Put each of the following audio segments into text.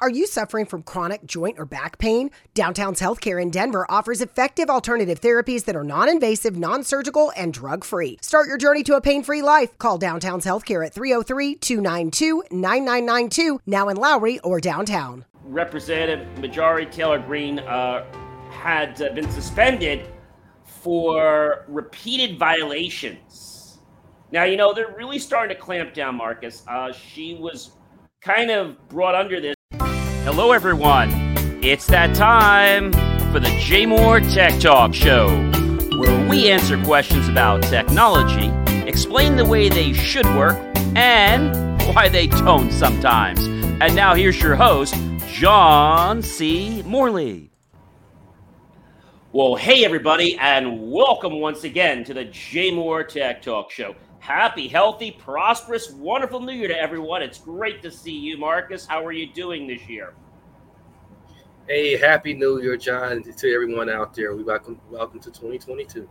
Are you suffering from chronic joint or back pain? Downtown's Healthcare in Denver offers effective alternative therapies that are non invasive, non surgical, and drug free. Start your journey to a pain free life. Call Downtown's Healthcare at 303 292 9992, now in Lowry or downtown. Representative Marjorie Taylor Greene uh, had uh, been suspended for repeated violations. Now, you know, they're really starting to clamp down, Marcus. Uh, she was kind of brought under this Hello, everyone. It's that time for the JMOR Tech Talk Show, where we answer questions about technology, explain the way they should work, and why they don't sometimes. And now here's your host, John C. Morley. Well, hey, everybody, and welcome once again to the JMOR Tech Talk Show. Happy, healthy, prosperous, wonderful New Year to everyone. It's great to see you, Marcus. How are you doing this year? Hey, happy New Year, John, to everyone out there. We welcome welcome to 2022.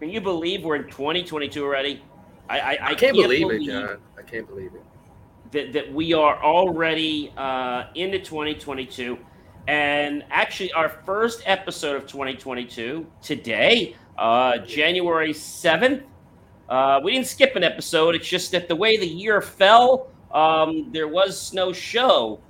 Can you believe we're in 2022 already? I I, I can't, can't believe, believe, it, John. I can't believe it. That that we are already uh, into 2022, and actually our first episode of 2022 today, uh, January 7th. Uh, we didn't skip an episode. It's just that the way the year fell, um, there was no show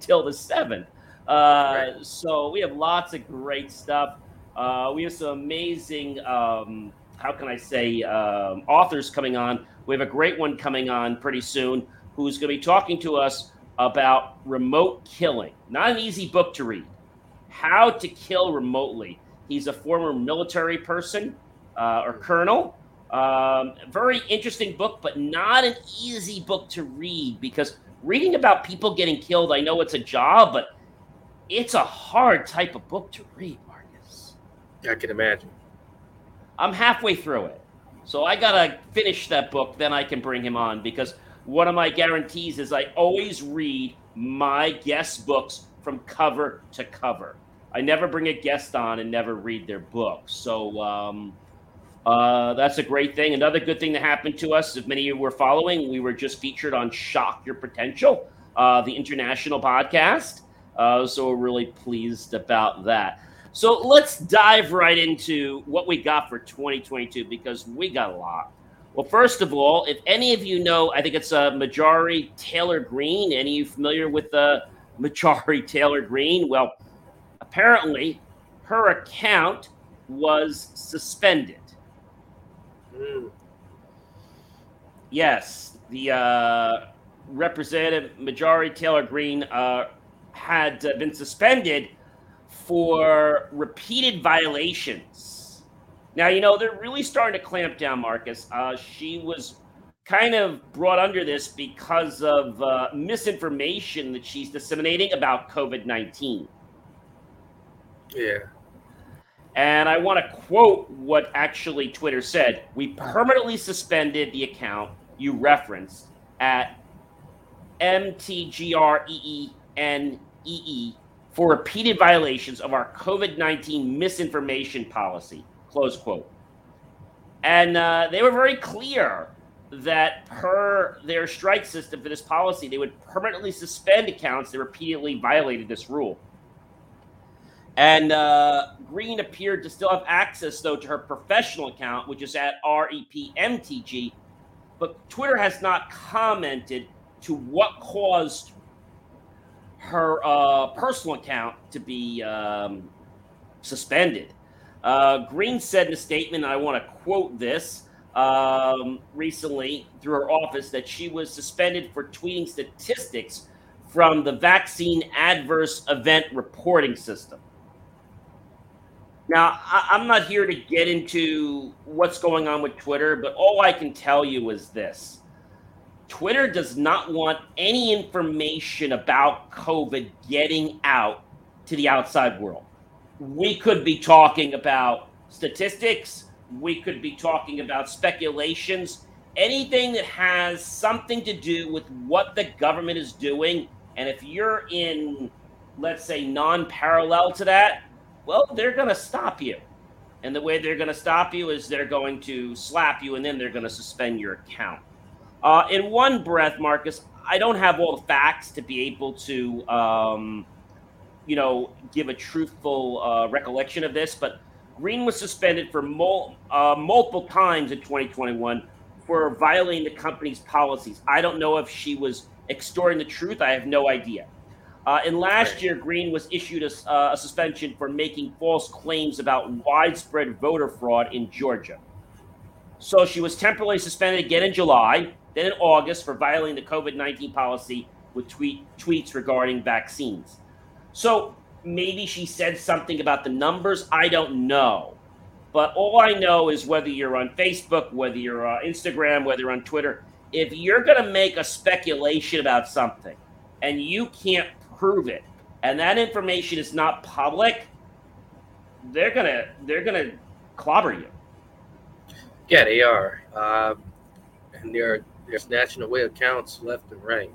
till the 7th. Uh, right. So we have lots of great stuff. Uh, we have some amazing, um, how can I say, um, authors coming on. We have a great one coming on pretty soon who's going to be talking to us about remote killing. Not an easy book to read. How to Kill Remotely. He's a former military person uh, or colonel um, very interesting book, but not an easy book to read because reading about people getting killed, I know it's a job, but it's a hard type of book to read, Marcus. I can imagine. I'm halfway through it. So I got to finish that book, then I can bring him on because one of my guarantees is I always read my guest books from cover to cover. I never bring a guest on and never read their book. So, um, uh, that's a great thing. Another good thing that happened to us, if many of you were following, we were just featured on Shock Your Potential, uh, the international podcast. Uh, so we're really pleased about that. So let's dive right into what we got for 2022 because we got a lot. Well, first of all, if any of you know, I think it's uh, Marjorie Taylor Greene. Any of you familiar with uh, Marjorie Taylor Greene? Well, apparently her account was suspended. Mm. Yes, the uh, Representative Marjorie Taylor Greene uh, had uh, been suspended for repeated violations. Now, you know, they're really starting to clamp down, Marcus. Uh, she was kind of brought under this because of uh, misinformation that she's disseminating about COVID 19. Yeah. And I want to quote what actually Twitter said. We permanently suspended the account you referenced at MTGREENEE for repeated violations of our COVID 19 misinformation policy. Close quote. And uh, they were very clear that per their strike system for this policy, they would permanently suspend accounts that repeatedly violated this rule. And uh, Greene appeared to still have access, though, to her professional account, which is at REPMTG. But Twitter has not commented to what caused her uh, personal account to be um, suspended. Uh, Greene said in a statement, and I want to quote this um, recently through her office, that she was suspended for tweeting statistics from the vaccine adverse event reporting system. Now, I, am not here to get into what's going on with Twitter, but all I can tell you is this Twitter does not want any information about COVID getting out to the outside world. We could be talking about statistics, we could be talking about speculations, anything that has something to do with what the government is doing. And if you're in, let's say, non parallel to that, well, they're going to stop you. And the way they're going to stop you is they're going to slap you and then they're going to suspend your account. Uh, in one breath, Marcus, I don't have all the facts to be able to, um, you know, give a truthful uh, recollection of this, but Greene was suspended for mul- uh, multiple times in 2021 for violating the company's policies. I don't know if she was extorting the truth. I have no idea. Uh, and last year, Greene was issued a, uh, a, suspension for making false claims about widespread voter fraud in Georgia. So she was temporarily suspended again in July, then in August for violating the COVID 19 policy with tweet, tweets regarding vaccines. So maybe she said something about the numbers. I don't know. But all I know is whether you're on Facebook, whether you're on Instagram, whether you're on Twitter, if you're going to make a speculation about something and you can't prove it, and that information is not public, they're gonna they're gonna clobber you. Yeah, they are, uh, and they're they're snatching away accounts left and right.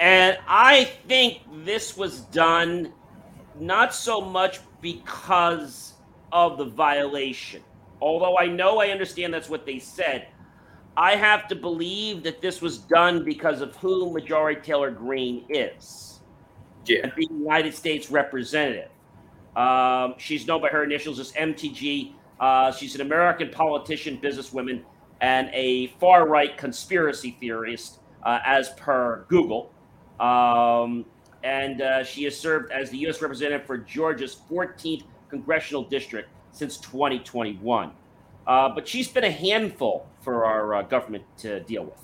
And I think this was done not so much because of the violation, although I know I understand that's what they said. I have to believe that this was done because of who Marjorie Taylor Greene is. Yeah. And being United States representative. Um, she's known by her initials as MTG. Uh, she's an American politician, businesswoman, and a far right conspiracy theorist, uh, as per Google. Um, and uh, she has served as the U.S. representative for Georgia's 14th congressional district since 2021. Uh, but she's been a handful for our uh, government to deal with.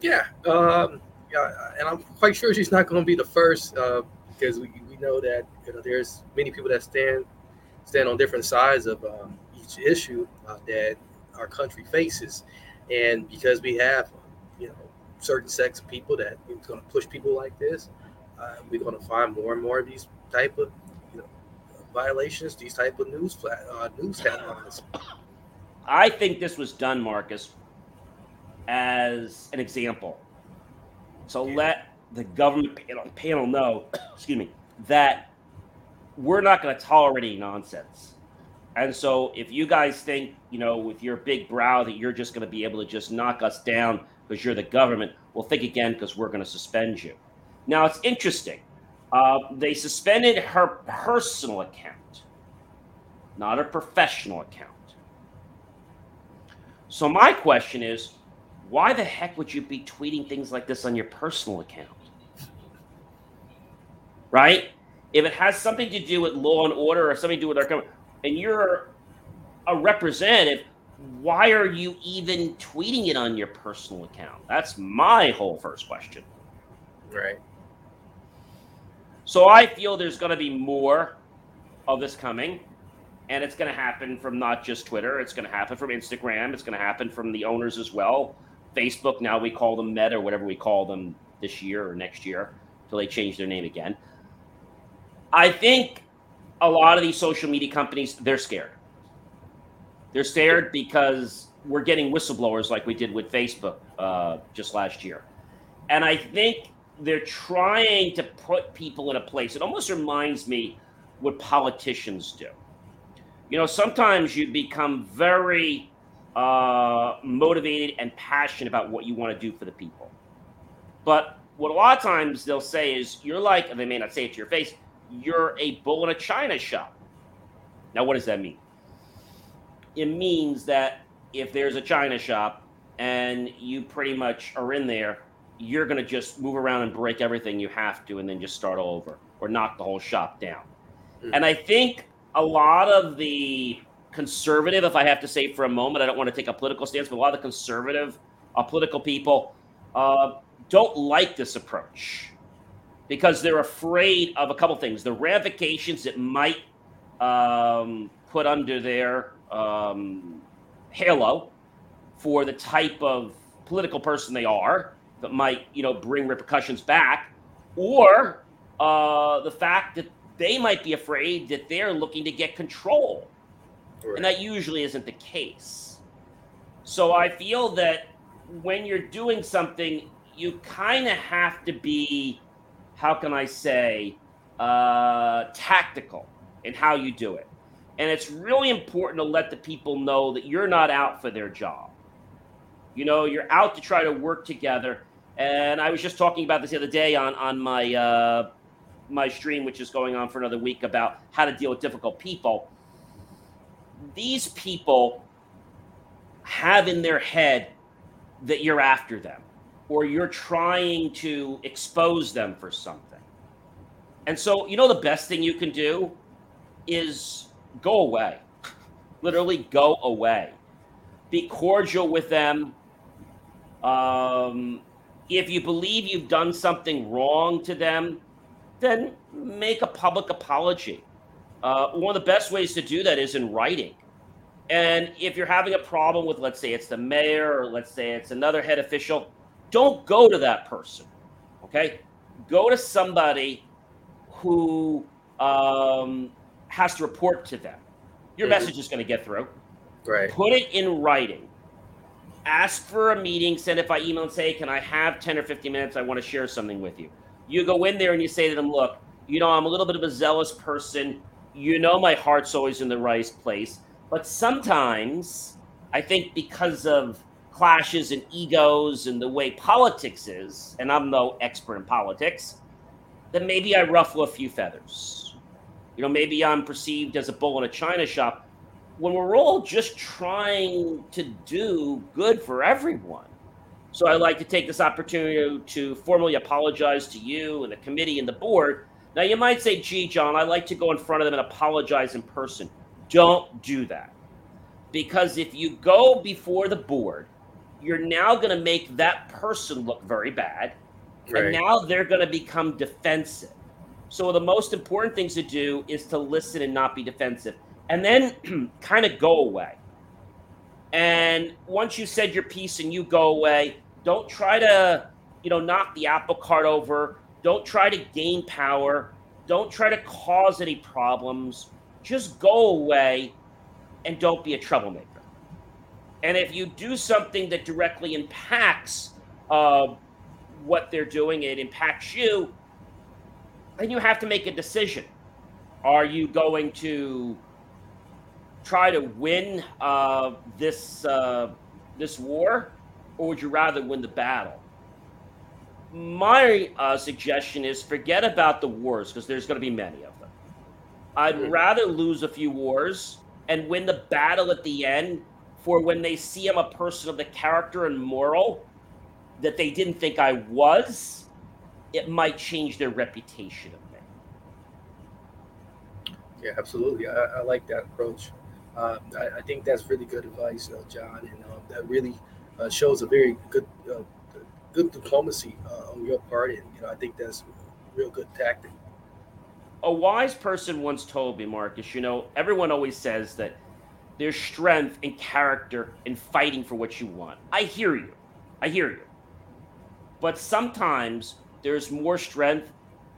Yeah, um, yeah, and I'm quite sure she's not going to be the first uh, because we, we know that you know there's many people that stand stand on different sides of um, each issue uh, that our country faces, and because we have you know certain sects of people that are going to push people like this, uh, we're going to find more and more of these type of violations, these type of news uh, news headlines. I think this was done, Marcus, as an example. So let the government panel know, excuse me, that we're not going to tolerate any nonsense. And so if you guys think, you know, with your big brow that you're just going to be able to just knock us down because you're the government, well, think again because we're going to suspend you. Now, it's interesting. Uh, they suspended her personal account, not her professional account. So my question is, why the heck would you be tweeting things like this on your personal account? Right? If it has something to do with law and order or something to do with our government, and you're a representative, why are you even tweeting it on your personal account? That's my whole first question. Right. So I feel there's going to be more of this coming. And it's going to happen from not just Twitter. It's going to happen from Instagram. It's going to happen from the owners as well. Facebook, now we call them Meta or whatever we call them this year or next year until they change their name again. I think a lot of these social media companies, they're scared. They're scared because we're getting whistleblowers like we did with Facebook uh, just last year. And I think they're trying to put people in a place. It almost reminds me what politicians do. You know, sometimes you become very uh, motivated and passionate about what you want to do for the people. But what a lot of times they'll say is, you're like, and they may not say it to your face, you're a bull in a china shop. Now, what does that mean? It means that if there's a china shop and you pretty much are in there you're going to just move around and break everything you have to and then just start all over or knock the whole shop down. Mm-hmm. And I think a lot of the conservative, if I have to say for a moment, I don't want to take a political stance, but a lot of the conservative uh, political people uh, don't like this approach because they're afraid of a couple things. The ramifications it might um, put under their um, halo for the type of political person they are that might you know bring repercussions back, or uh, the fact that they might be afraid that they're looking to get control, and that usually isn't the case. So I feel that when you're doing something, you kind of have to be, how can I say, uh, tactical in how you do it. And it's really important to let the people know that you're not out for their job You know, you're out to try to work together. And I was just talking about this the other day on on my uh, my stream, which is going on for another week, about how to deal with difficult people. These people have in their head that you're after them or you're trying to expose them for something. And so, you know, the best thing you can do is go away. Literally, go away. Be cordial with them. Um, if you believe you've done something wrong to them, then make a public apology. Uh, one of the best ways to do that is in writing. And if you're having a problem with, let's say it's the mayor, or let's say it's another head official, don't go to that person. Okay? Go to somebody who um, has to report to them. Your mm-hmm. message is going to get through. Right. Put it in writing. Ask for a meeting. Send it by email and say, "Can I have ten or fifteen minutes? I want to share something with you." You go in there and you say to them, "Look, you know, I'm a little bit of a zealous person. You know, my heart's always in the right place, but sometimes I think because of clashes and egos and the way politics is, and I'm no expert in politics, then maybe I ruffle a few feathers. You know, maybe I'm perceived as a bull in a china shop when we're all just trying to do good for everyone. So I'd like to take this opportunity to formally apologize to you and the committee and the board. Now you might say, gee, John, I like to go in front of them and apologize in person. Don't do that. Because if you go before the board you're now going to make that person look very bad. Right. And now they're going to become defensive. So the most important things to do is to listen and not be defensive. And then kind of go away. And once you said your piece and you go away, don't try to, you know, knock the apple cart over. Don't try to gain power. Don't try to cause any problems. Just go away and don't be a troublemaker. And if you do something that directly impacts uh, what they're doing, it impacts you, then you have to make a decision. Are you going to try to win uh, this uh, this war, or would you rather win the battle? My uh, suggestion is forget about the wars because there's going to be many of them. I'd mm-hmm. rather lose a few wars and win the battle at the end for when they see I'm a person of the character and moral that they didn't think I was, it might change their reputation of me. Yeah, absolutely. I, I like that approach. Uh, I, I, think that's really good advice, uh, John, and uh, that really uh, shows a very good uh, good diplomacy uh, on your part, and you know I think that's a real good tactic. A wise person once told me, Marcus. You know, everyone always says that there's strength and character in fighting for what you want. I hear you. I hear you. But sometimes there's more strength,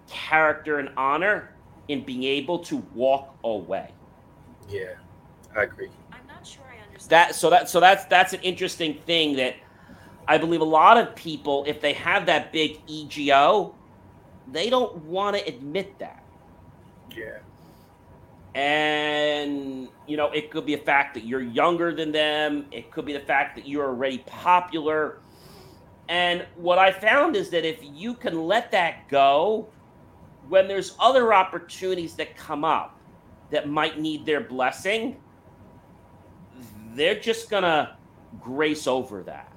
character, and honor in being able to walk away. Yeah, I agree. I'm not sure I understand. That so that so that's that's an interesting thing that I believe a lot of people, if they have that big ego, they don't want to admit that. Yeah. And, you know, it could be a fact that you're younger than them. It could be the fact that you're already popular. And what I found is that if you can let that go, when there's other opportunities that come up that might need their blessing, they're just going to grace over that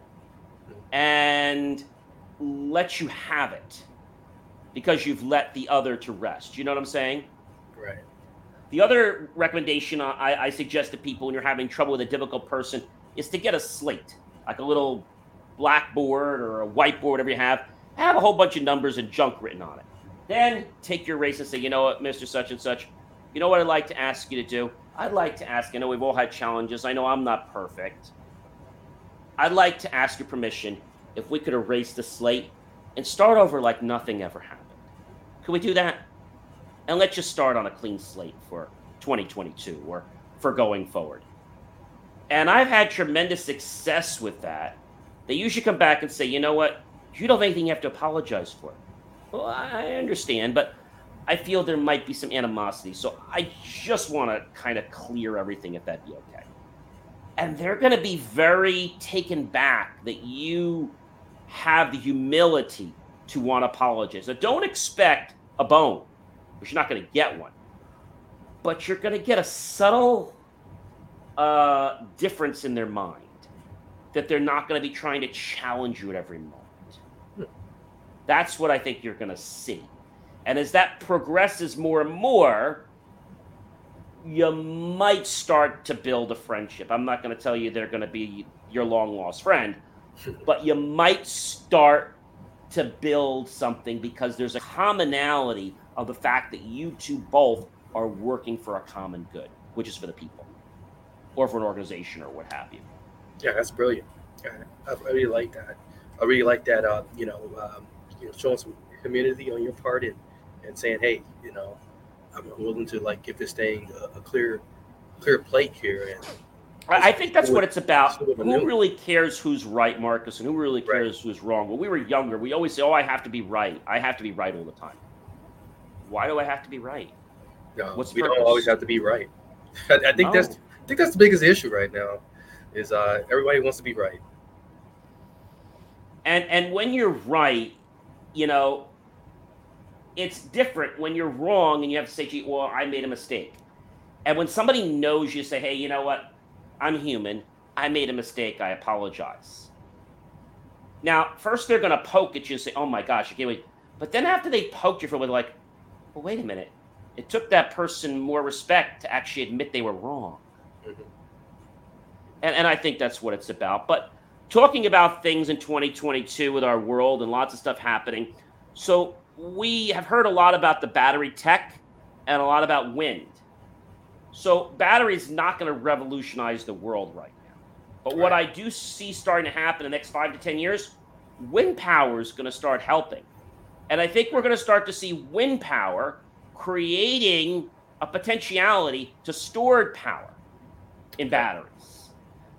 and let you have it because you've let the other to rest. You know what I'm saying? Right. The other recommendation I, I suggest to people when you're having trouble with a difficult person is to get a slate, like a little blackboard or a whiteboard, whatever you have. Have a whole bunch of numbers and junk written on it. Then take your race and say, you know what, Mr. Such and Such, you know what I'd like to ask you to do? I'd like to ask, I know we've all had challenges. I know I'm not perfect. I'd like to ask your permission if we could erase the slate and start over like nothing ever happened. Could we do that? and let's just start on a clean slate for 2022 or for going forward. And I've had tremendous success with that. They usually come back and say, you know what? You don't have anything you have to apologize for. Well, I understand, but I feel there might be some animosity. So I just want to kind of clear everything if that'd be okay. And they're going to be very taken back that you have the humility to want to apologize. So don't expect a bone, because you're not going to get one. But you're going to get a subtle uh, difference in their mind that they're not going to be trying to challenge you at every moment. That's what I think you're going to see. And as that progresses more and more, you might start to build a friendship. I'm not going to tell you they're going to be your long lost friend, but you might start to build something because there's a commonality of the fact that you two both are working for a common good, which is for the people or for an organization or what have you. Yeah, that's brilliant. I, really like that. I really like that. Uh, you know, um, you know, showing some community on your part and, and saying, hey, you know, I'm willing to like give this thing a, a clear, clear plate here. And I think that's what it's about. Who really cares who's right, Marcus, and who really cares right. who's wrong? When we were younger, we always say, "Oh, I have to be right. I have to be right all the time." Why do I have to be right? No, What's we purpose? don't always have to be right. I, I think no. that's I think that's the biggest issue right now. Is uh, everybody wants to be right. And and when you're right, you know, it's different when you're wrong and you have to say, "Gee, well, I made a mistake." And when somebody knows you, say, "Hey, you know what? I'm human. I made a mistake. I apologize. Now, first they're going to poke at you and say, oh my gosh, I can't wait. But then after they poked you for a while, like, well, wait a minute. It took that person more respect to actually admit they were wrong. Mm-hmm. And, and I think that's what it's about. But talking about things in 2022 with our world and lots of stuff happening. So we have heard a lot about the battery tech and a lot about wind. So battery is not going to revolutionize the world right now. But right. what I do see starting to happen in the next five to 10 years, wind power is going to start helping. And I think we're going to start to see wind power creating a potentiality to stored power in batteries.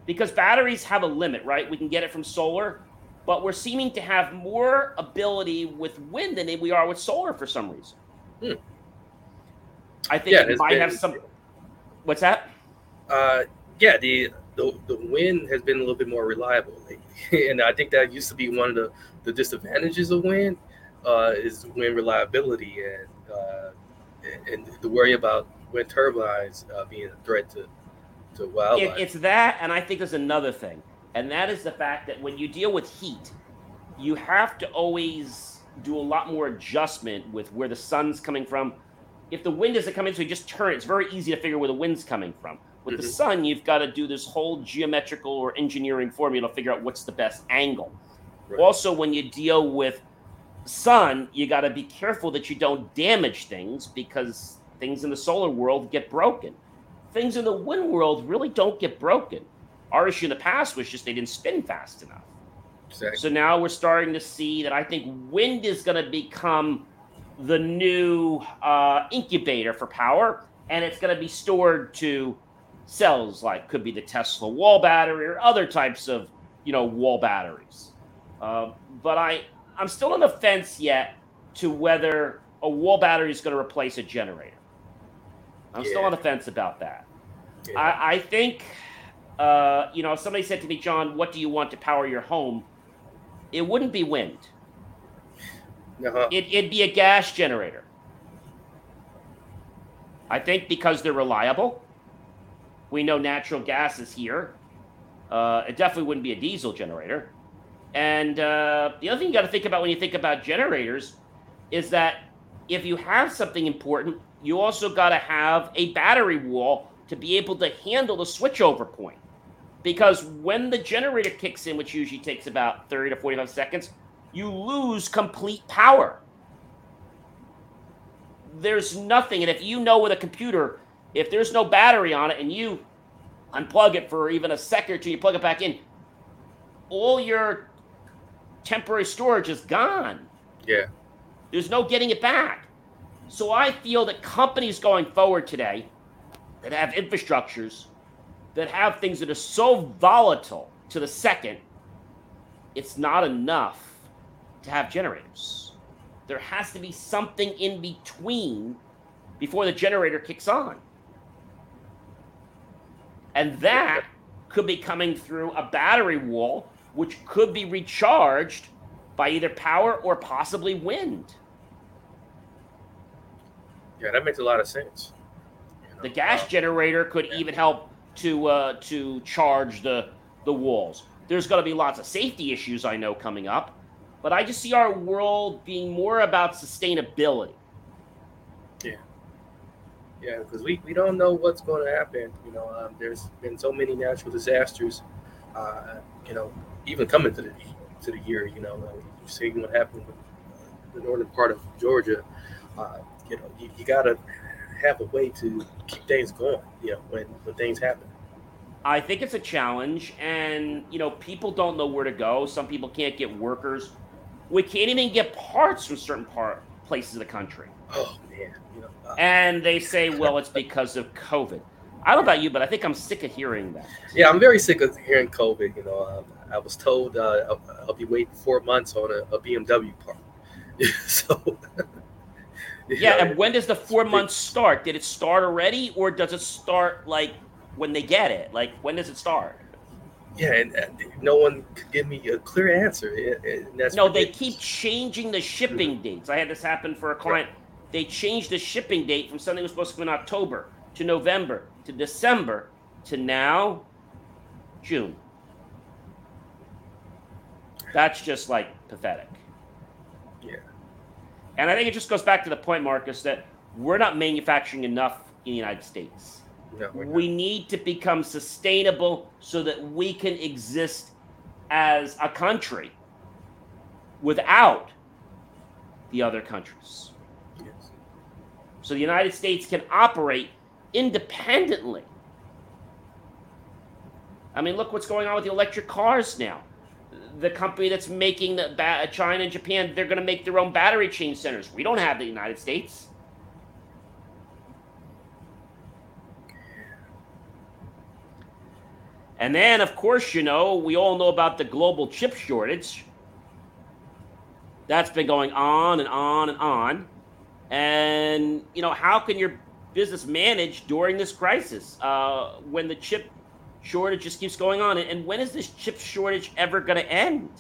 Because batteries have a limit, right? We can get it from solar, but we're seeming to have more ability with wind than we are with solar for some reason. Hmm. I think yeah, it might been, have some What's that? Uh, yeah, the, the the wind has been a little bit more reliable lately, and I think that used to be one of the, the disadvantages of wind uh, is wind reliability and uh, and the worry about wind turbines uh, being a threat to to wildlife. It, it's that, and I think there's another thing, and that is the fact that when you deal with heat, you have to always do a lot more adjustment with where the sun's coming from, if the wind isn't coming, so you just turn it. It's very easy to figure where the wind's coming from. With mm-hmm. the sun, you've got to do this whole geometrical or engineering formula to figure out what's the best angle. Right. Also, when you deal with sun, you got to be careful that you don't damage things because things in the solar world get broken. Things in the wind world really don't get broken. Our issue in the past was just they didn't spin fast enough. Exactly. So now we're starting to see that I think wind is going to become the new uh, incubator for power, and it's going to be stored to cells like could be the Tesla wall battery or other types of you know wall batteries. Uh, but I I'm still on the fence yet to whether a wall battery is going to replace a generator. I'm yeah. still on the fence about that. Yeah. I, I think, uh, you know, if somebody said to me, John, what do you want to power your home? It wouldn't be wind. Uh-huh. It, it'd be a gas generator. I think because they're reliable. We know natural gas is here. Uh, it definitely wouldn't be a diesel generator. And uh, the other thing you got to think about when you think about generators is that if you have something important, you also got to have a battery wall to be able to handle the switchover point. Because when the generator kicks in, which usually takes about 30 to 45 seconds, you lose complete power. There's nothing. And if you know with a computer, if there's no battery on it and you unplug it for even a second or two, you plug it back in, all your temporary storage is gone. Yeah. There's no getting it back. So I feel that companies going forward today that have infrastructures that have things that are so volatile to the second, it's not enough to have generators. There has to be something in between before the generator kicks on. And that could be coming through a battery wall, which could be recharged by either power or possibly wind. Yeah, that makes a lot of sense. You the gas generator could even help to uh, to charge the the walls. There's going to be lots of safety issues I know coming up, but I just see our world being more about sustainability. Yeah, yeah, because we, we don't know what's going to happen. You know, um, there's been so many natural disasters. Uh, you know, even coming to the to the year, you know, uh, you've seen what happened with the northern part of Georgia. Uh, you know, you, you got to have a way to keep things going. You know, when when things happen. I think it's a challenge, and you know, people don't know where to go. Some people can't get workers. We can't even get parts from certain part places of the country. Oh man, you know. Uh, and they say, well, it's because of COVID. I don't know about you, but I think I'm sick of hearing that. Yeah, I'm very sick of hearing COVID. You know, um, I was told uh, I'll, I'll, be waiting four months on a, a BMW part. so. Yeah, and when does the four months start? Did it start already, or does it start like when they get it? Like when does it start? Yeah, and, and no one could give me a clear answer. No, they keep changing the shipping mm-hmm. dates. I had this happen for a client. Right. They changed the shipping date from something that was supposed to be in October to November to December to now June. That's just like pathetic. And I think it just goes back to the point, Marcus, that we're not manufacturing enough in the United States. No, we need to become sustainable so that we can exist as a country without the other countries. Yes. So the United States can operate independently. I mean, look what's going on with the electric cars now. The company that's making the China and Japan, they're going to make their own battery change centers. We don't have the United States. And then, of course, you know, we all know about the global chip shortage. That's been going on and on and on. And, you know, how can your business manage during this crisis uh, when the chip shortage just keeps going on? And when is this chip shortage ever going to end?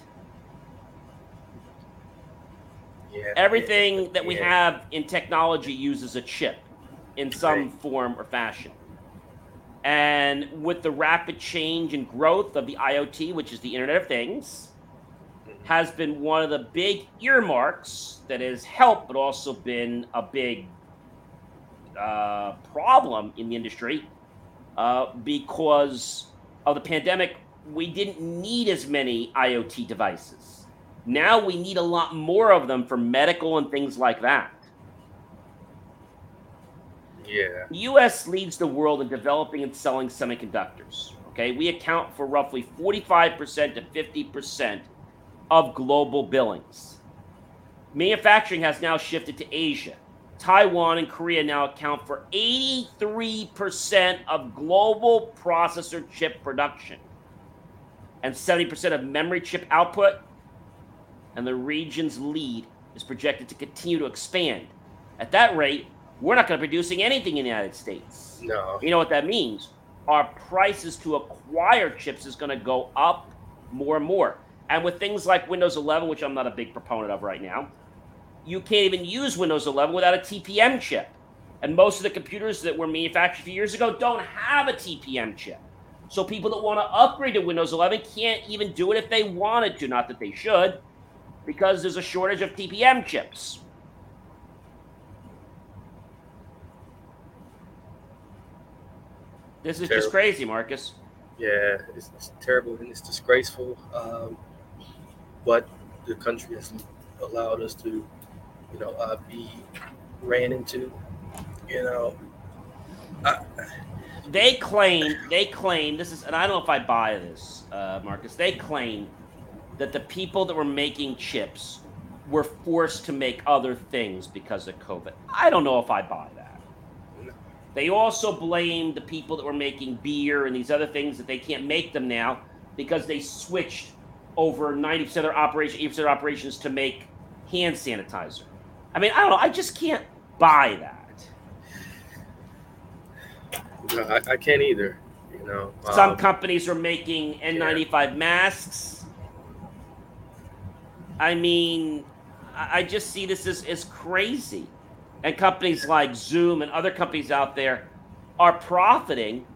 Yeah, Everything yeah, that we yeah. have in technology uses a chip in some right. form or fashion. And with the rapid change and growth of the IoT, which is the Internet of Things, mm-hmm. has been one of the big earmarks that has helped, but also been a big uh, problem in the industry uh, because of the pandemic. We didn't need as many IoT devices. Now we need a lot more of them for medical and things like that. Yeah. The U.S. leads the world in developing and selling semiconductors. Okay, we account for roughly 45% to 50% of global billings. Manufacturing has now shifted to Asia. Taiwan and Korea now account for 83% of global processor chip production and 70% of memory chip output. And the region's lead is projected to continue to expand. At that rate, we're not going to be producing anything in the United States. No. You know what that means? Our prices to acquire chips is going to go up more and more. And with things like Windows 11, which I'm not a big proponent of right now, you can't even use Windows 11 without a TPM chip. And most of the computers that were manufactured a few years ago don't have a TPM chip. So people that want to upgrade to Windows 11 can't even do it if they wanted to. Not that they should, because there's a shortage of TPM chips. This is terrible. just crazy, Marcus. Yeah, it's, it's, terrible and it's disgraceful. Um, what the country has allowed us to, you know, uh, be ran into. You know, they claim they claim this is, and I don't know if I buy this, uh, Marcus. They claim that the people that were making chips were forced to make other things because of COVID. I don't know if I buy that. They also blame the people that were making beer and these other things that they can't make them now because they switched over 90% of their operation, 80% of their operations to make hand sanitizer. I mean, I don't know. I just can't buy that. No, I, I can't either. You know, Some um, companies are making N95 masks. I mean, I I just see this as, as crazy. And companies like Zoom and other companies out there are profiting,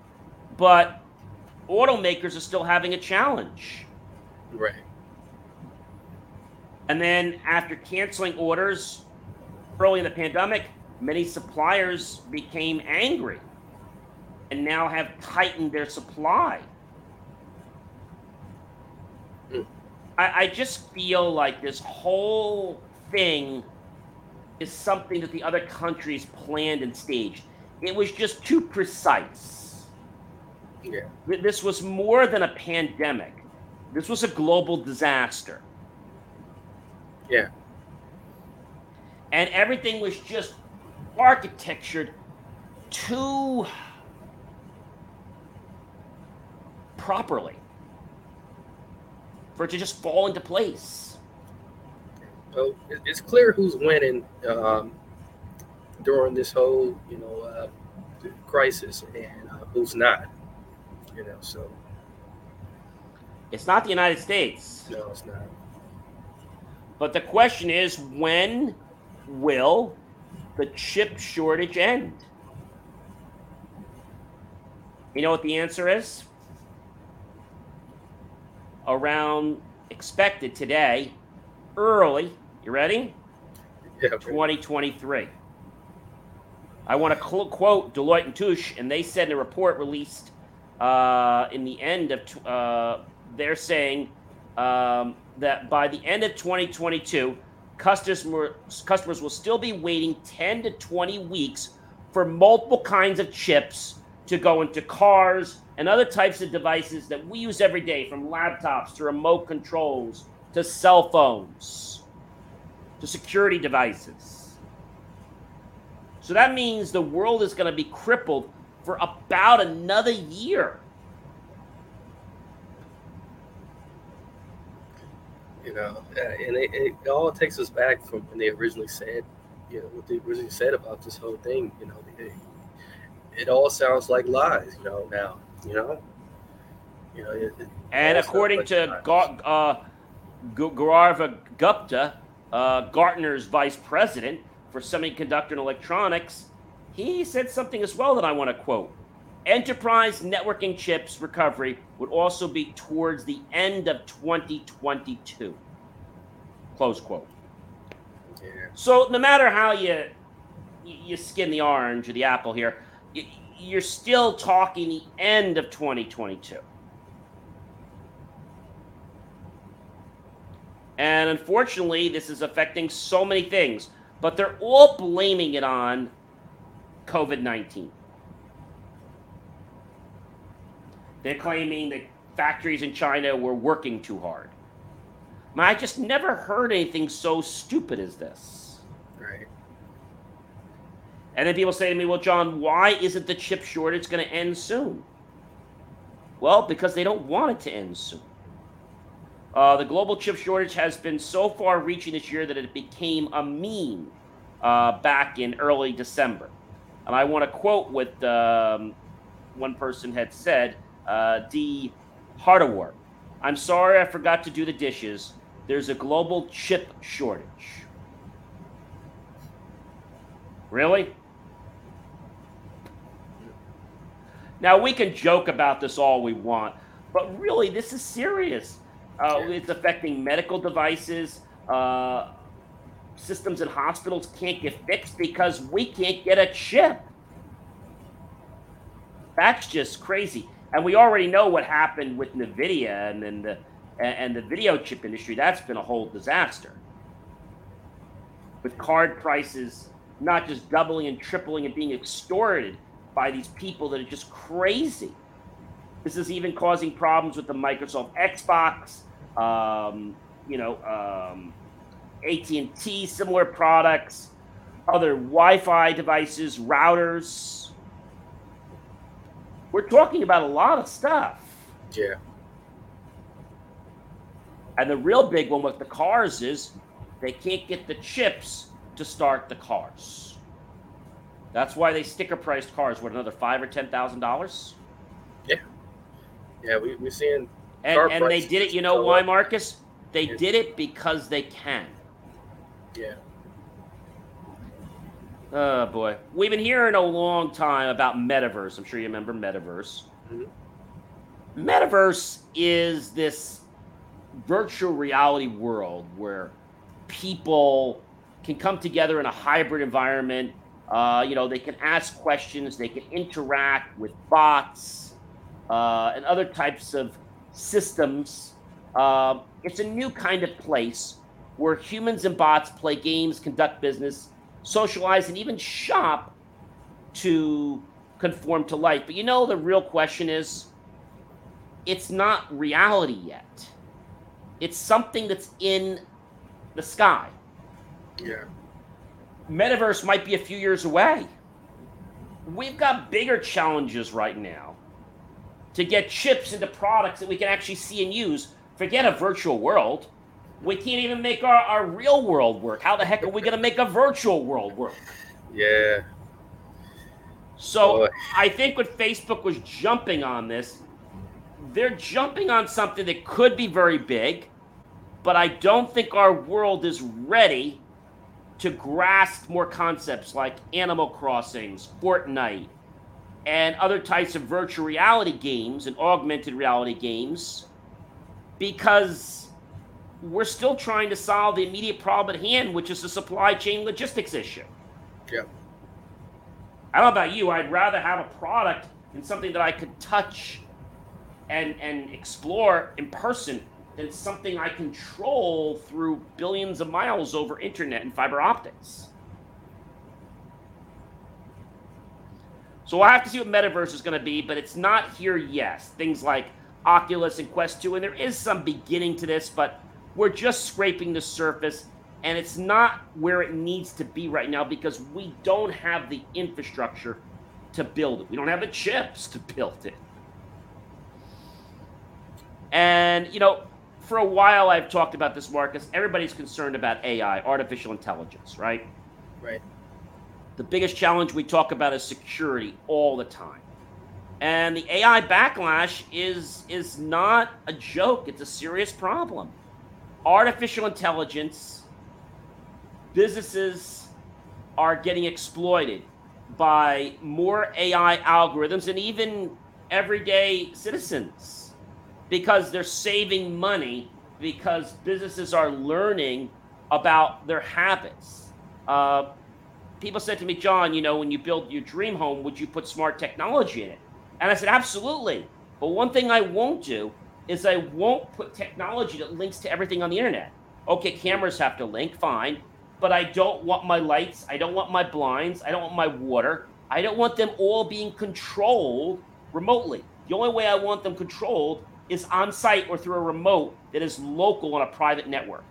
but automakers are still having a challenge. right. And then after canceling orders early in the pandemic, many suppliers became angry and now have tightened their supply. I, I just feel like this whole thing is something that the other countries planned and staged. It was just too precise. Yeah. This was more than a pandemic. This was a global disaster. Yeah. And everything was just architectured too properly for it to just fall into place. So it's clear who's winning um, during this whole, you know, uh, crisis and uh, who's not. You know, so It's not the United States, no, it's not. but the question is when will the chip shortage end? You know what the answer is? Around expected today, early, you ready? Yeah. 2023. I want to cl- quote Deloitte and Touche, and they said in a report released uh, in the end of, uh, they're saying um, that by the end of 2022, customers customers will still be waiting 10 to 20 weeks for multiple kinds of chips to go into cars and other types of devices that we use every day, from laptops to remote controls to cell phones to security devices. So that means the world is going to be crippled for about another year. You know, uh, and it, it all takes us back from when they originally said, you know, what they originally said about this whole thing. You know, it, it all sounds like lies. You know, now, you know, you know, it, And according like to lies. Ga- uh, Gaurav Gupta, uh, Gartner's vice president for semiconductor and electronics, he said something as well that I want to quote. Enterprise networking chips recovery would also be towards the end of 2022. Close quote. yeah, So no matter how you you skin the orange or the apple here, you're still talking the end of 2022. And unfortunately, this is affecting so many things, but they're all blaming it on COVID 19. They're claiming that factories in China were working too hard. I just never heard anything so stupid as this. right. And then people say to me, well, John, why isn't the chip shortage going to end soon? Well, because they don't want it to end soon. Uh, the global chip shortage has been so far reaching this year that it became a meme uh, back in early December. And I want to quote what um, one person had said uh, D. Hardawar. I'm sorry I forgot to do the dishes. There's a global chip shortage. Really? Now we can joke about this all we want, but really this is serious. Uh, it's affecting medical devices. Uh, systems in hospitals can't get fixed because we can't get a chip. That's just crazy. And we already know what happened with Nvidia and then the and the video chip industry. That's been a whole disaster. With card prices not just doubling and tripling and being extorted by these people that are just crazy. This is even causing problems with the Microsoft Xbox, um, you know, um, AT&T, similar products, other Wi-Fi devices, routers. We're talking about a lot of stuff. Yeah. And the real big one with the cars is they can't get the chips to start the cars. That's why they sticker priced cars. What another five or ten thousand dollars? Yeah, yeah, we we're seeing. And, and they did it. You know why, Marcus? They yeah. did it because they can. Yeah. Oh boy, we've been hearing a long time about metaverse. I'm sure you remember metaverse. Mm-hmm. Metaverse is this virtual reality world where people can come together in a hybrid environment. Uh, you know, they can ask questions, they can interact with bots uh, and other types of systems. Uh, it's a new kind of place where humans and bots play games, conduct business, socialize, and even shop to conform to life. But you know, the real question is it's not reality yet. It's something that's in the sky. Yeah. Metaverse might be a few years away. We've got bigger challenges right now to get chips into products that we can actually see and use. Forget a virtual world. We can't even make our, our real world work. How the heck are we going to make a virtual world work? Yeah. So Boy. I think when Facebook was jumping on this, they're jumping on something that could be very big, but I don't think our world is ready to grasp more concepts like Animal Crossings, Fortnite, and other types of virtual reality games and augmented reality games because we're still trying to solve the immediate problem at hand, which is the supply chain logistics issue. Yeah. I don't know about you. I'd rather have a product than something that I could touch and and explore in person than something I control through billions of miles over internet and fiber optics. So we'll have to see what metaverse is going to be, but it's not here yet. Things like Oculus and Quest 2, and there is some beginning to this, but we're just scraping the surface, and it's not where it needs to be right now because we don't have the infrastructure to build it. We don't have the chips to build it. And, you know, for a while I've talked about this, Marcus. Everybody's concerned about AI, artificial intelligence, right? Right. The biggest challenge we talk about is security all the time. And the AI backlash is is not a joke, it's a serious problem. Artificial intelligence businesses are getting exploited by more AI algorithms and even everyday citizens because they're saving money because businesses are learning about their habits. Uh, people said to me, John, you know, when you build your dream home, would you put smart technology in it? And I said, absolutely. But one thing I won't do is I won't put technology that links to everything on the internet. Okay, cameras have to link, fine. But I don't want my lights, I don't want my blinds, I don't want my water, I don't want them all being controlled remotely. The only way I want them controlled is on site or through a remote that is local on a private network.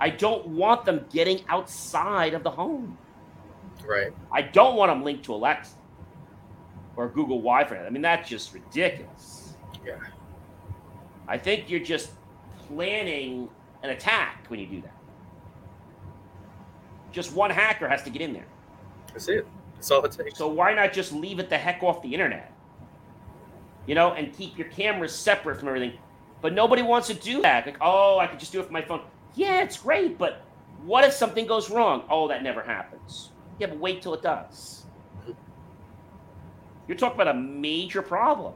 I don't want them getting outside of the home. Right. I don't want them linked to Alexa or Google Wi-Fi. I mean, that's just ridiculous. Yeah. I think you're just planning an attack when you do that. Just one hacker has to get in there. That's it. That's all it takes. So why not just leave it the heck off the internet? you know, and keep your cameras separate from everything. But nobody wants to do that. Like, oh, I could just do it from my phone. Yeah, it's great, but what if something goes wrong? Oh, that never happens. Yeah, but wait till it does. Mm-hmm. You're talking about a major problem.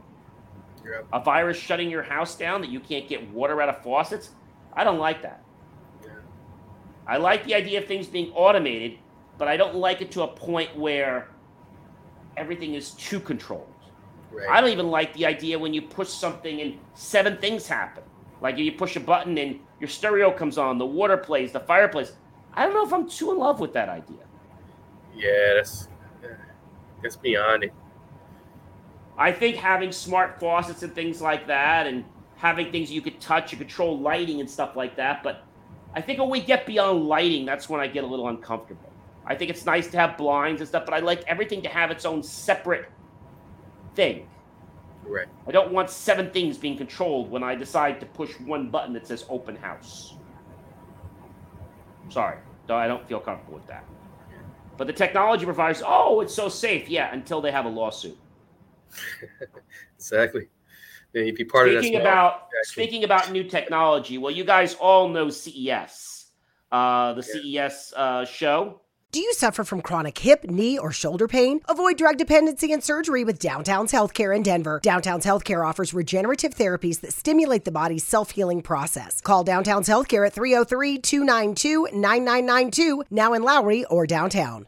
Yeah. A virus shutting your house down that you can't get water out of faucets. I don't like that. Yeah. I like the idea of things being automated, but I don't like it to a point where everything is too controlled. Right. I don't even like the idea when you push something and seven things happen. Like if you push a button and your stereo comes on, the water plays, the fireplace. I don't know if I'm too in love with that idea. Yeah, that's that's beyond it. I think having smart faucets and things like that, and having things you could touch and control lighting and stuff like that. But I think when we get beyond lighting, that's when I get a little uncomfortable. I think it's nice to have blinds and stuff, but I like everything to have its own separate thing. Right. I don't want seven things being controlled when I decide to push one button that says open house. Sorry, I don't feel comfortable with that. But the technology providers, oh, it's so safe. Yeah, until they have a lawsuit. exactly. and be part speaking of that. about speaking about new technology. Well, you guys all know CES, uh, the yeah. CES uh, show. Do you suffer from chronic hip, knee, or shoulder pain? Avoid drug dependency and surgery with Downtown's Healthcare in Denver. Downtown's Healthcare offers regenerative therapies that stimulate the body's self healing process. Call Downtown's Healthcare at 303 292 9992, now in Lowry or downtown.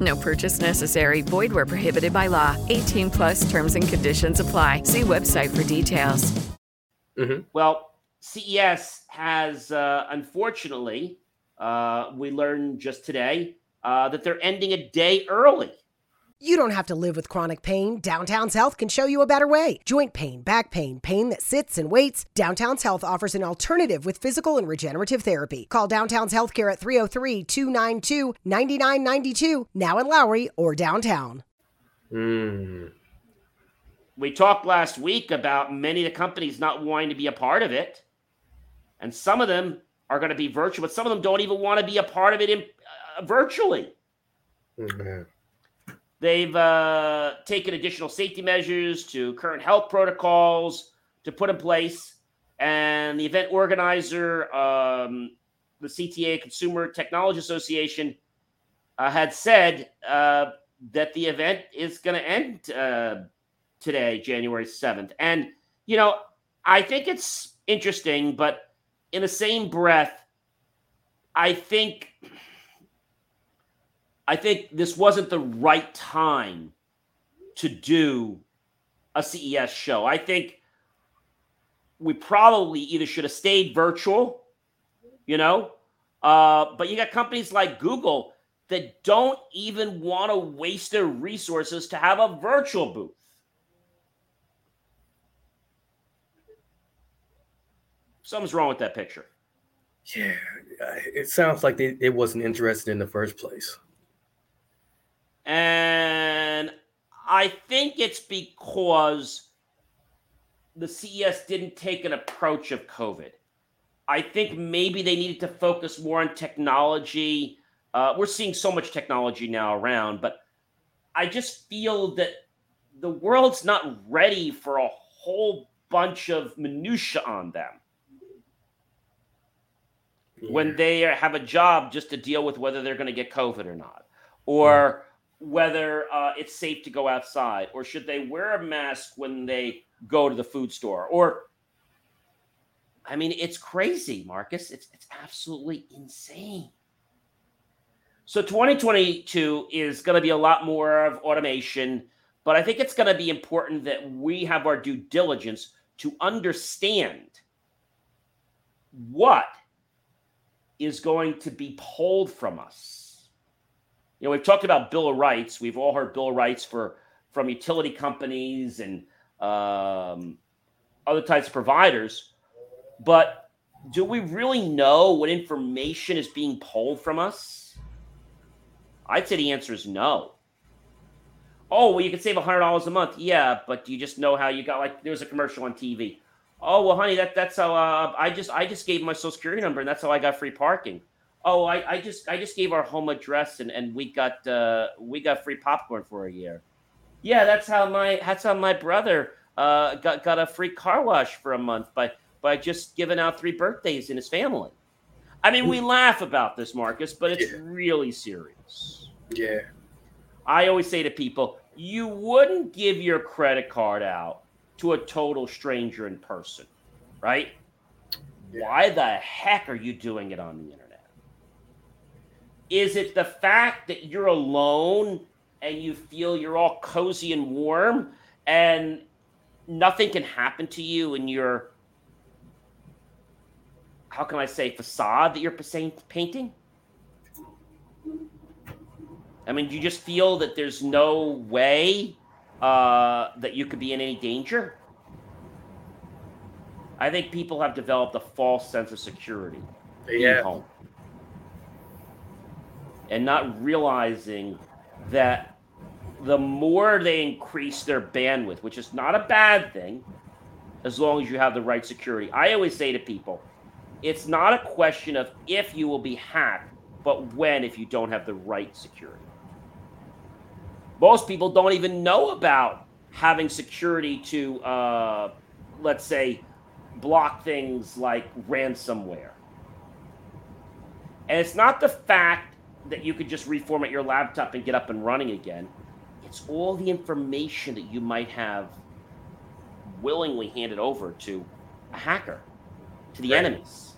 No purchase necessary. Void where prohibited by law. 18 plus terms and conditions apply. See website for details. Mm-hmm. Well, CES has, uh, unfortunately, uh, we learned just today uh, that they're ending a day early. You don't have to live with chronic pain. Downtown's Health can show you a better way. Joint pain, back pain, pain that sits and waits. Downtown's Health offers an alternative with physical and regenerative therapy. Call Downtown's Healthcare at 303 292 9992, now in Lowry or downtown. Mm. We talked last week about many of the companies not wanting to be a part of it. And some of them are going to be virtual, but some of them don't even want to be a part of it in, uh, virtually. Mm-hmm. They've uh, taken additional safety measures to current health protocols to put in place. And the event organizer, um, the CTA, Consumer Technology Association, uh, had said uh, that the event is going to end uh, today, January 7th. And, you know, I think it's interesting, but in the same breath, I think I think this wasn't the right time to do a CES show. I think we probably either should have stayed virtual, you know, uh, but you got companies like Google that don't even want to waste their resources to have a virtual booth. Something's wrong with that picture. Yeah, it sounds like they, it wasn't interested in the first place. And I think it's because the CES didn't take an approach of COVID. I think maybe they needed to focus more on technology. Uh, we're seeing so much technology now around, but I just feel that the world's not ready for a whole bunch of minutia on them yeah. when they have a job just to deal with whether they're going to get COVID or not, or. Whether uh, it's safe to go outside, or should they wear a mask when they go to the food store, or I mean, it's crazy, Marcus. It's it's absolutely insane. So 2022 is going to be a lot more of automation, but I think it's going to be important that we have our due diligence to understand what is going to be pulled from us. You know, we've talked about Bill of Rights. We've all heard Bill of Rights for from utility companies and um, other types of providers, but do we really know what information is being pulled from us? I'd say the answer is no. Oh, well, you can save $100 a month. Yeah, but do you just know how you got like there was a commercial on TV Oh well, honey, that that's how uh, I just I just gave my social security number and that's how I got free parking. Oh, I, I just I just gave our home address and, and we got uh, we got free popcorn for a year. Yeah, that's how my that's how my brother uh, got got a free car wash for a month by by just giving out three birthdays in his family. I mean, we laugh about this, Marcus, but it's yeah. really serious. Yeah. I always say to people, you wouldn't give your credit card out to a total stranger in person, right? Yeah. Why the heck are you doing it on the internet? Is it the fact that you're alone and you feel you're all cozy and warm and nothing can happen to you in your how can I say facade that you're painting? I mean, do you just feel that there's no way uh, that you could be in any danger. I think people have developed a false sense of security yeah. home. And not realizing that the more they increase their bandwidth, which is not a bad thing, as long as you have the right security. I always say to people, it's not a question of if you will be hacked, but when if you don't have the right security. Most people don't even know about having security to, uh, let's say, block things like ransomware. And it's not the fact that you could just reformat your laptop and get up and running again. It's all the information that you might have willingly handed over to a hacker, to the right. enemies.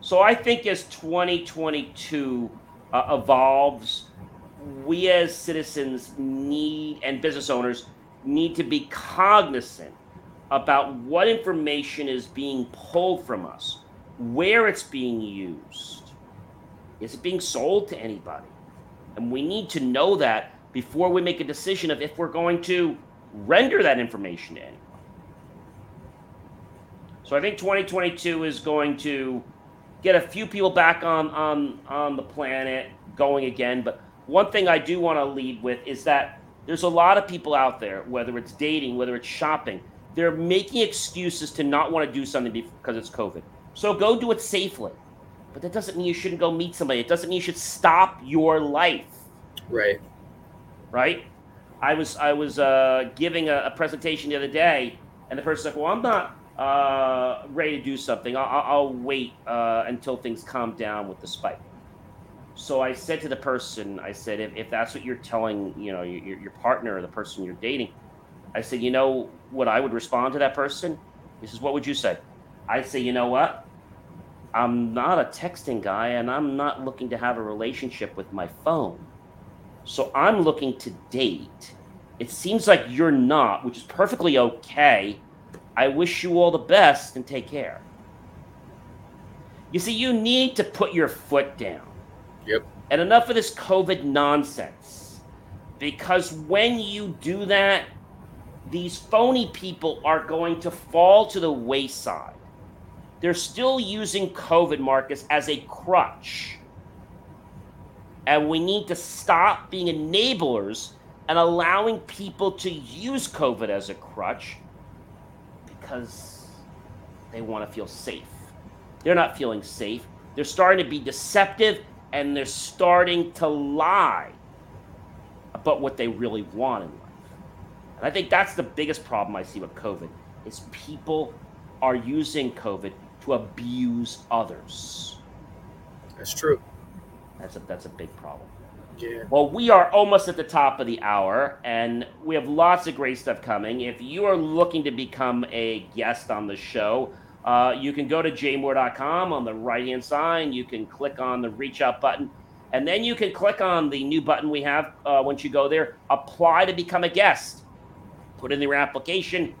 So I think as 2022 uh, evolves, we as citizens need and business owners need to be cognizant about what information is being pulled from us, where it's being used. Is it being sold to anybody? And we need to know that before we make a decision of if we're going to render that information to anyone. So I think 2022 is going to get a few people back on on on the planet going again. But one thing I do want to lead with is that there's a lot of people out there, whether it's dating, whether it's shopping, they're making excuses to not want to do something because it's COVID. So go do it safely. But that doesn't mean you shouldn't go meet somebody. It doesn't mean you should stop your life. Right. Right. I was I was uh, giving a, a, presentation the other day, and the person said, "Well, I'm not uh, ready to do something. I'll, I'll wait uh, until things calm down with the spike." So I said to the person, I said, if, if that's what you're telling, you know, your, your partner or the person you're dating, I said, you know what I would respond to that person? He says, what would you say? I say, you know what? I'm not a texting guy and I'm not looking to have a relationship with my phone. So I'm looking to date. It seems like you're not, which is perfectly okay. I wish you all the best and take care. You see, you need to put your foot down. Yep. And enough of this COVID nonsense. Because when you do that, these phony people are going to fall to the wayside. They're still using COVID, Marcus, as a crutch and we need to stop being enablers and allowing people to use COVID as a crutch because they want to feel safe. They're not feeling safe. They're starting to be deceptive and they're starting to lie about what they really want in life. And I think that's the biggest problem I see with COVID is people are using COVID to abuse others. That's true. That's a that's a big problem. Yeah. Well, we are almost at the top of the hour, and we have lots of great stuff coming. If you are looking to become a guest on the show, uh, you can go to jmor.com on the right hand side. You can click on the reach out button, and then you can click on the new button we have uh, once you go there apply to become a guest. Put in your application,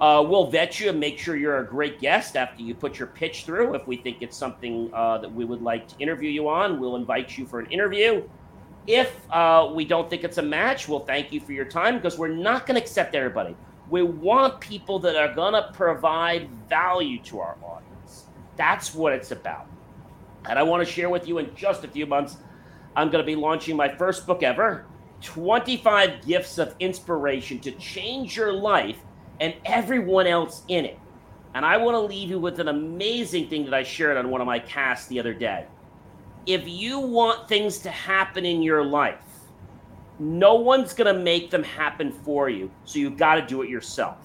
uh, we'll vet you and make sure you're a great guest after you put your pitch through. If we think it's something uh, that we would like to interview you on, we'll invite you for an interview. If uh, we don't think it's a match, we'll thank you for your time because we're not going to accept everybody. We want people that are going to provide value to our audience. That's what it's about. And I want to share with you in just a few months, I'm going to be launching my first book ever 25 Gifts of Inspiration to Change Your Life and everyone else in it. And I want to leave you with an amazing thing that I shared on one of my casts the other day. If you want things to happen in your life, no one's going to make them happen for you. So you've got to do it yourself.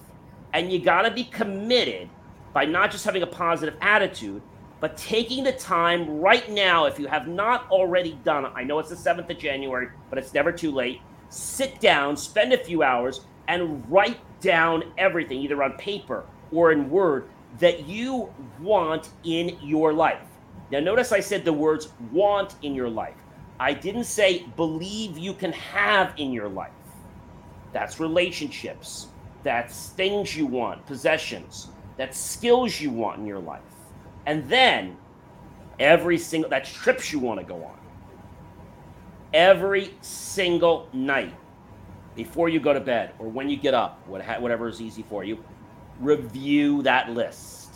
And you got to be committed by not just having a positive attitude, but taking the time right now, if you have not already done it, I know it's the 7th of January, but it's never too late. Sit down, spend a few hours, and write down everything, either on paper or in Word, that you want in your life. Now, notice I said the words want in your life. I didn't say believe you can have in your life. That's relationships, that's things you want, possessions, that's skills you want in your life. And then every single, that's trips you want to go on. Every single night, before you go to bed or when you get up, whatever is easy for you, review that list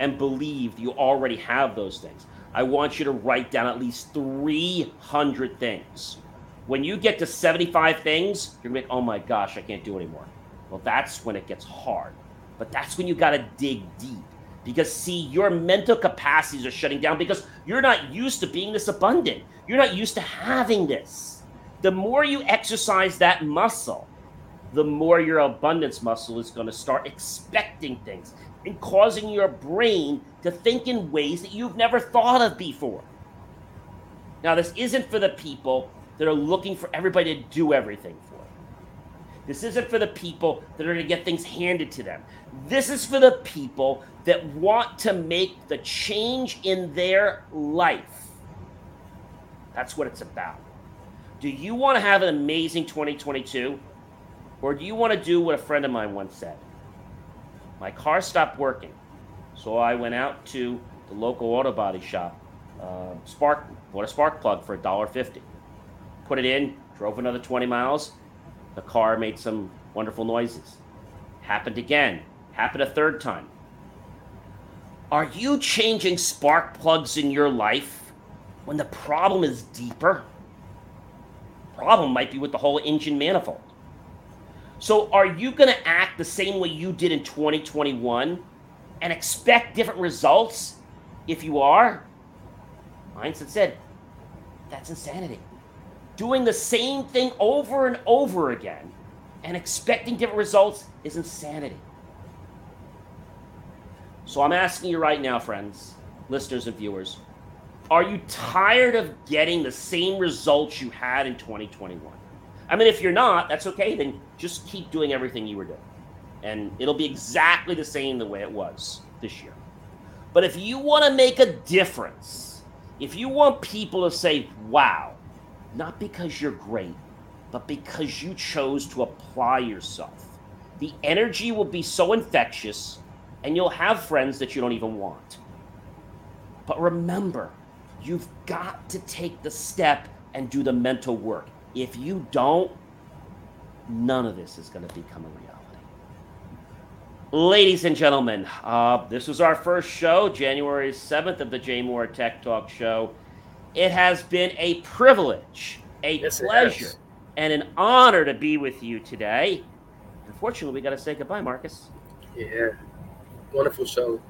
and believe you already have those things. I want you to write down at least 300 things. When you get to 75 things, you're gonna be like, oh my gosh, I can't do anymore. Well, that's when it gets hard. But that's when you gotta dig deep. Because, see, your mental capacities are shutting down because you're not used to being this abundant. You're not used to having this. The more you exercise that muscle, the more your abundance muscle is going to start expecting things and causing your brain to think in ways that you've never thought of before. Now, this isn't for the people that are looking for everybody to do everything for them. This isn't for the people that are going to get things handed to them. This is for the people that want to make the change in their life. That's what it's about. Do you want to have an amazing 2022? Or do you want to do what a friend of mine once said? My car stopped working, so I went out to the local auto body shop, uh, spark, bought a spark plug for $1.50. Put it in, drove another 20 miles. The car made some wonderful noises. Happened again, happened a third time. Are you changing spark plugs in your life when the problem is deeper? Problem might be with the whole engine manifold. So, are you going to act the same way you did in 2021 and expect different results? If you are, Einstein said, that's insanity. Doing the same thing over and over again and expecting different results is insanity. So, I'm asking you right now, friends, listeners, and viewers are you tired of getting the same results you had in 2021? I mean, if you're not, that's okay. Then just keep doing everything you were doing. And it'll be exactly the same the way it was this year. But if you want to make a difference, if you want people to say, wow, not because you're great, but because you chose to apply yourself, the energy will be so infectious and you'll have friends that you don't even want. But remember, you've got to take the step and do the mental work. If you don't, none of this is going to become a reality. Ladies and gentlemen, uh, this was our first show, January 7th of the JMOR Tech Talk Show. It has been a privilege, a yes, pleasure, and an honor to be with you today. Unfortunately, we got to say goodbye, Marcus. Yeah, wonderful show.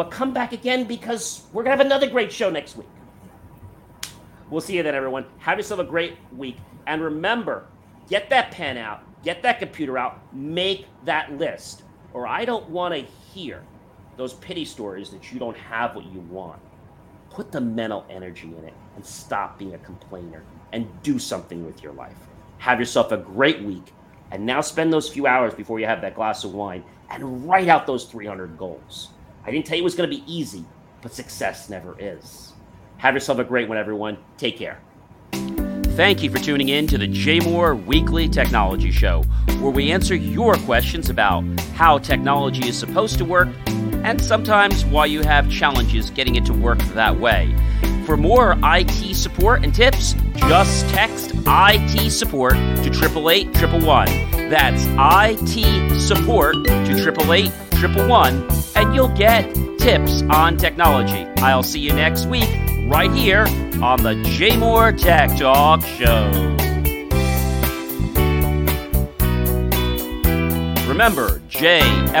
But come back again because we're going to have another great show next week. We'll see you then, everyone. Have yourself a great week. And remember, get that pen out, get that computer out, make that list. Or I don't want to hear those pity stories that you don't have what you want. Put the mental energy in it and stop being a complainer and do something with your life. Have yourself a great week. And now spend those few hours before you have that glass of wine and write out those 300 goals. I didn't tell you it was going to be easy, but success never is. Have yourself a great one, everyone. Take care. Thank you for tuning in to the JMOR Weekly Technology Show, where we answer your questions about how technology is supposed to work and sometimes why you have challenges getting it to work that way. For more IT support and tips, just text IT support to 888 That's IT support to 888 and you'll get tips on technology. I'll see you next week right here on the JMOR Tech Talk Show. Remember, jmor.com.